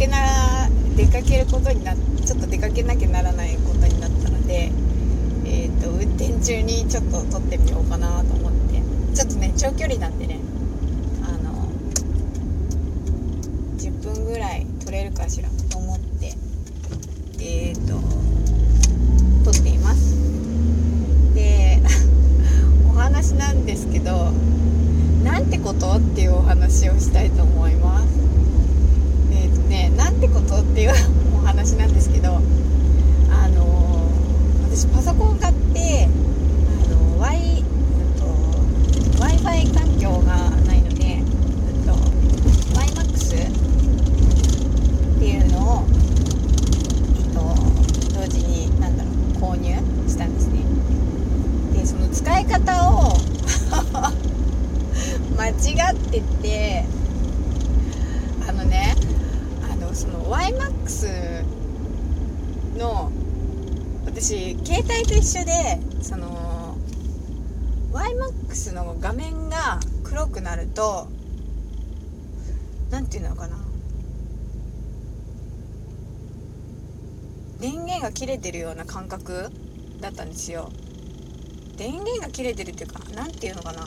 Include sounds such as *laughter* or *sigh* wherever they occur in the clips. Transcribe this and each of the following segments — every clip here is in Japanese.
けな出かけることになちょっと出かけなきゃならないことになったので、えーと、運転中にちょっと撮ってみようかなと思って。ちょっとね長距離なんでねあの10分ぐらい撮れるかしらと思ってえっ、ー、と撮っています。で *laughs* お話なんですけどなんてこと？っていうお話をしたいと思います、ことっていう *laughs* お話なんですけどあの私パソコン買ってあの Y と Wi-Fi 環境がないのでと YMAX っていうのを、えっと、同時に何だろう購入したんですねでその使い方を間違っててあのねあのその YMAX の私携帯と一緒でその YMAX の画面が黒くなると何て言うのかな。電源が切れてるような感覚だったんですよ。電源が切れてるっていうか何て言うのかな。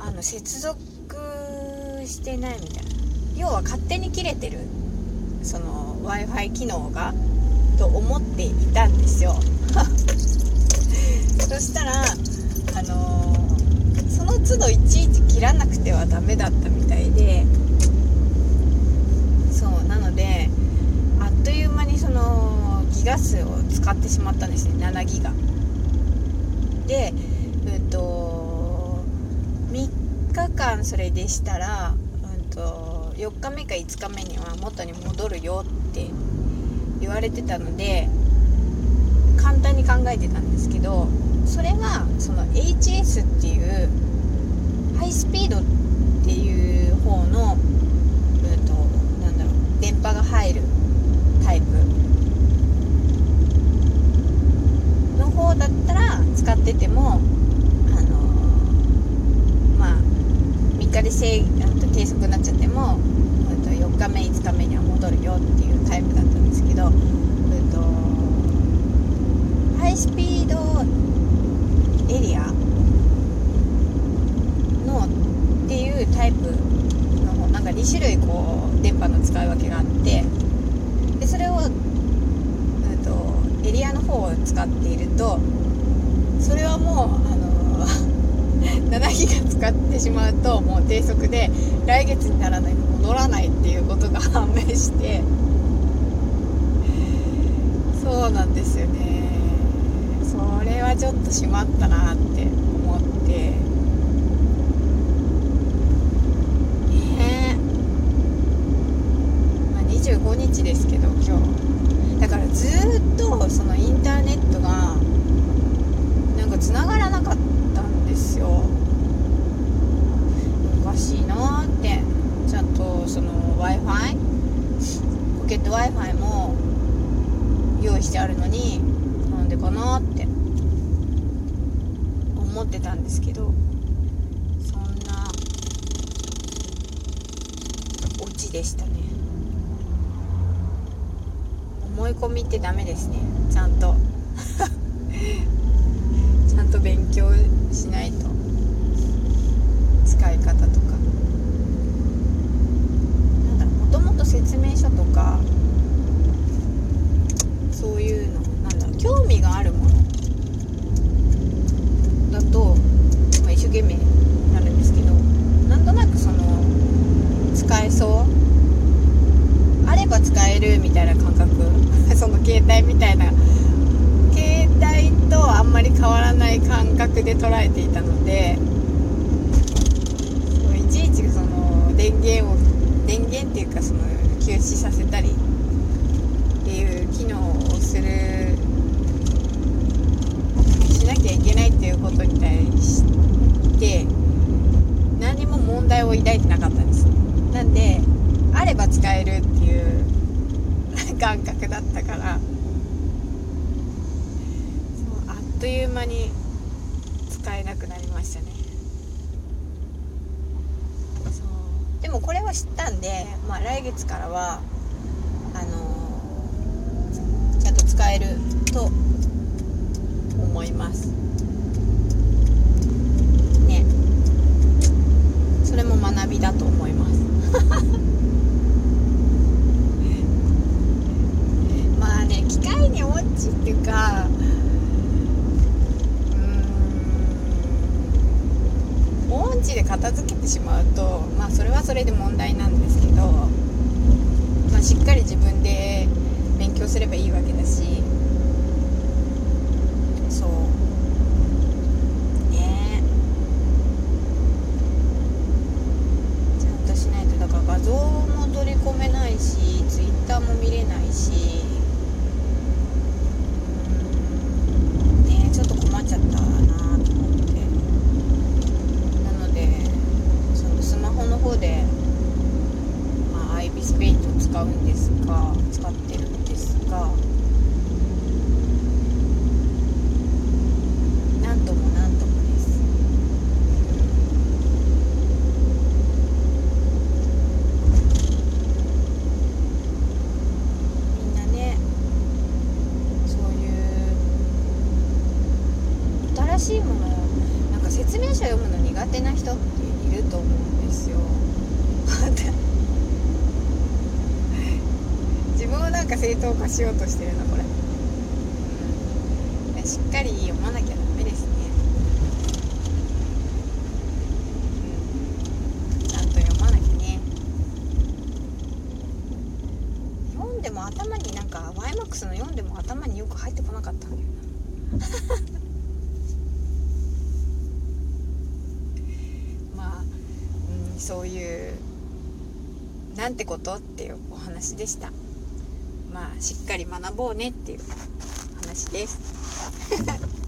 あの接続してないみたいな。要は勝手に切れてる。その w i f i 機能がと思っていたんですよ。*laughs* そしたらあのー、その都度いちいち切らなくてはダメだったみたいでそうなのであっという間にそのギガ数を使ってしまったんですね。7ギガ。でえっ、と3日間それでしたら、と、4日目か5日目には元に戻るよって言われてたので簡単に考えてたんですけどそれがその HS っていうハイスピードっていう方の、うんと、なんだろう電波が入るタイプの方だったら使っててもあのまあ3日で制と計測になっちゃっても、と、4日目5日目には戻るよっていうタイプだったんですけど、うんと、ハイスピードエリアのっていうタイプのなんか2種類こう電波の使い分けがあってでそれを、うんとエリアの方を使っているとそれはもうあ7ギガ使ってしまうともう低速で来月にならないと戻らないっていうことが判明して。そうなんですよね。それはちょっとしまったなって思って。ね。まあ25日ですけど今日。だからずっとそのインターネットがなんか繋がらなかったんですよかしいなってちゃんとその w i f i ポケット w i f i も用意してあるのにんでかなって思ってたんですけどそんなオチでしたね。思い込みってダメですね。ちゃんと。*laughs* ちゃんと勉強しないと。使い方とか。なんだもともと説明書とかそういうのなんだろう興味があるものだと、まあ、一生懸命なるんですけどなんとなくその使えそうあれば使えるみたいな感覚。*laughs* その携帯みたいな。携帯とあんまり変わらない感覚で捉えていたのでいちいちその電源を電源っていうかその休止させたりっていう機能をするしなきゃいけないっていうことに対して何も問題を抱いてなかったんですなんであれば使えるっていう感覚だったから。そうあっという間に使えなくなりましたね。でもこれは知ったんで、まあ、来月からはあのーちゃんと使えると思います。ね。それも学びだと思います *laughs* まあね機械に落ちっていうかうーん音痴で片付けてしまうとまあそれはそれで問題なんですけど、まあ、しっかり自分で勉強すればいいわけだしそう。ね。ちゃんとしないとだから画像も取り込めないしツイッターも見れないしうんねちょっと困っちゃったなと思ってなのでそのスマホの方でまあアイビスペイントを使うんですが使ってるんですがなんともなんともですみんなねそういう新しいものなんか説明書読むの苦手な人っていると思うんですよ。*laughs* 自分をなんか正当化しようとしてるなこれ、うん、しっかり読まなきゃダメですね、うん、ちゃんと読まなきゃね。読んでも頭になんか YMAX の読んでも頭によく入ってこなかったんだよなまあ、うん、そういうなんてことっていうお話でした。まあしっかり学ぼうねっていう話です。